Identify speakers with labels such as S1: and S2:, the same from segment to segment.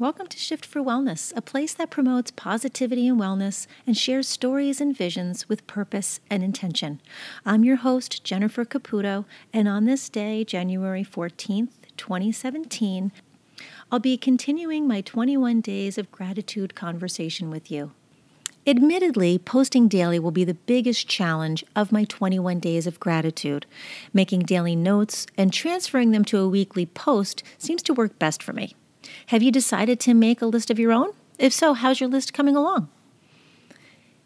S1: Welcome to Shift for Wellness, a place that promotes positivity and wellness and shares stories and visions with purpose and intention. I'm your host, Jennifer Caputo, and on this day, January 14th, 2017, I'll be continuing my 21 days of gratitude conversation with you. Admittedly, posting daily will be the biggest challenge of my 21 days of gratitude. Making daily notes and transferring them to a weekly post seems to work best for me. Have you decided to make a list of your own? If so, how's your list coming along?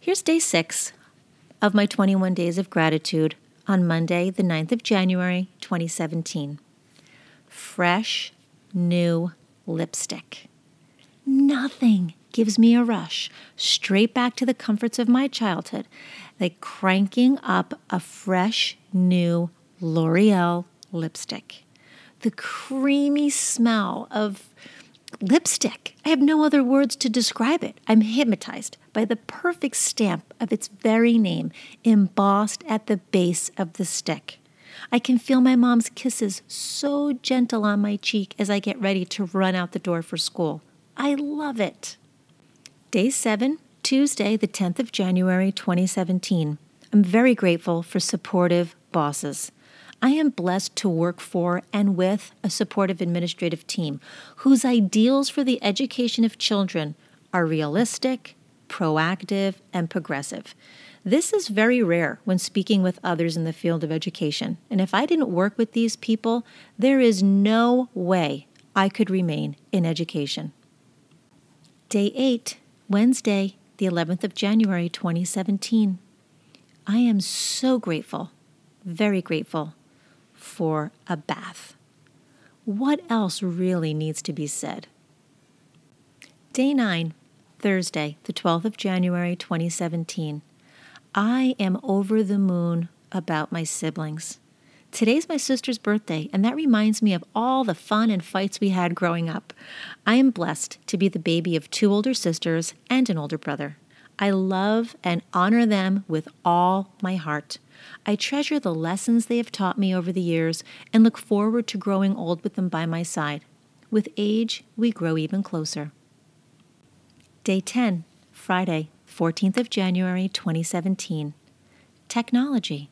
S1: Here's day six of my 21 days of gratitude on Monday, the 9th of January, 2017. Fresh, new lipstick. Nothing gives me a rush straight back to the comforts of my childhood, like cranking up a fresh, new L'Oreal lipstick. The creamy smell of lipstick. I have no other words to describe it. I'm hypnotized by the perfect stamp of its very name embossed at the base of the stick. I can feel my mom's kisses so gentle on my cheek as I get ready to run out the door for school. I love it. Day 7, Tuesday, the 10th of January, 2017. I'm very grateful for supportive bosses. I am blessed to work for and with a supportive administrative team whose ideals for the education of children are realistic, proactive, and progressive. This is very rare when speaking with others in the field of education, and if I didn't work with these people, there is no way I could remain in education. Day 8, Wednesday, the 11th of January 2017. I am so grateful, very grateful for a bath. What else really needs to be said? Day 9, Thursday, the 12th of January 2017. I am over the moon about my siblings. Today's my sister's birthday, and that reminds me of all the fun and fights we had growing up. I am blessed to be the baby of two older sisters and an older brother. I love and honor them with all my heart. I treasure the lessons they have taught me over the years and look forward to growing old with them by my side. With age, we grow even closer. Day 10, Friday, 14th of January 2017. Technology.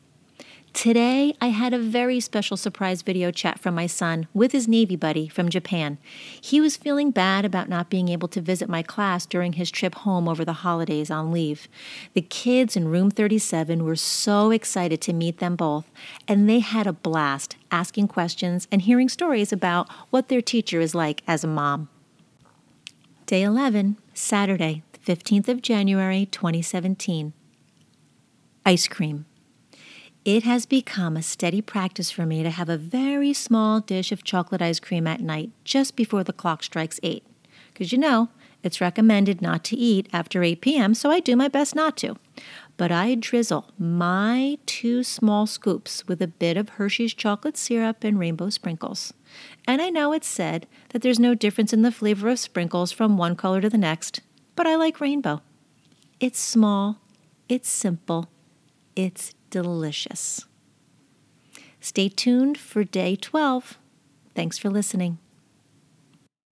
S1: Today, I had a very special surprise video chat from my son with his Navy buddy from Japan. He was feeling bad about not being able to visit my class during his trip home over the holidays on leave. The kids in room 37 were so excited to meet them both, and they had a blast asking questions and hearing stories about what their teacher is like as a mom. Day 11, Saturday, 15th of January 2017. Ice cream. It has become a steady practice for me to have a very small dish of chocolate ice cream at night just before the clock strikes 8. Because you know, it's recommended not to eat after 8 p.m., so I do my best not to. But I drizzle my two small scoops with a bit of Hershey's chocolate syrup and rainbow sprinkles. And I know it's said that there's no difference in the flavor of sprinkles from one color to the next, but I like rainbow. It's small, it's simple, it's delicious. Stay tuned for day 12. Thanks for listening.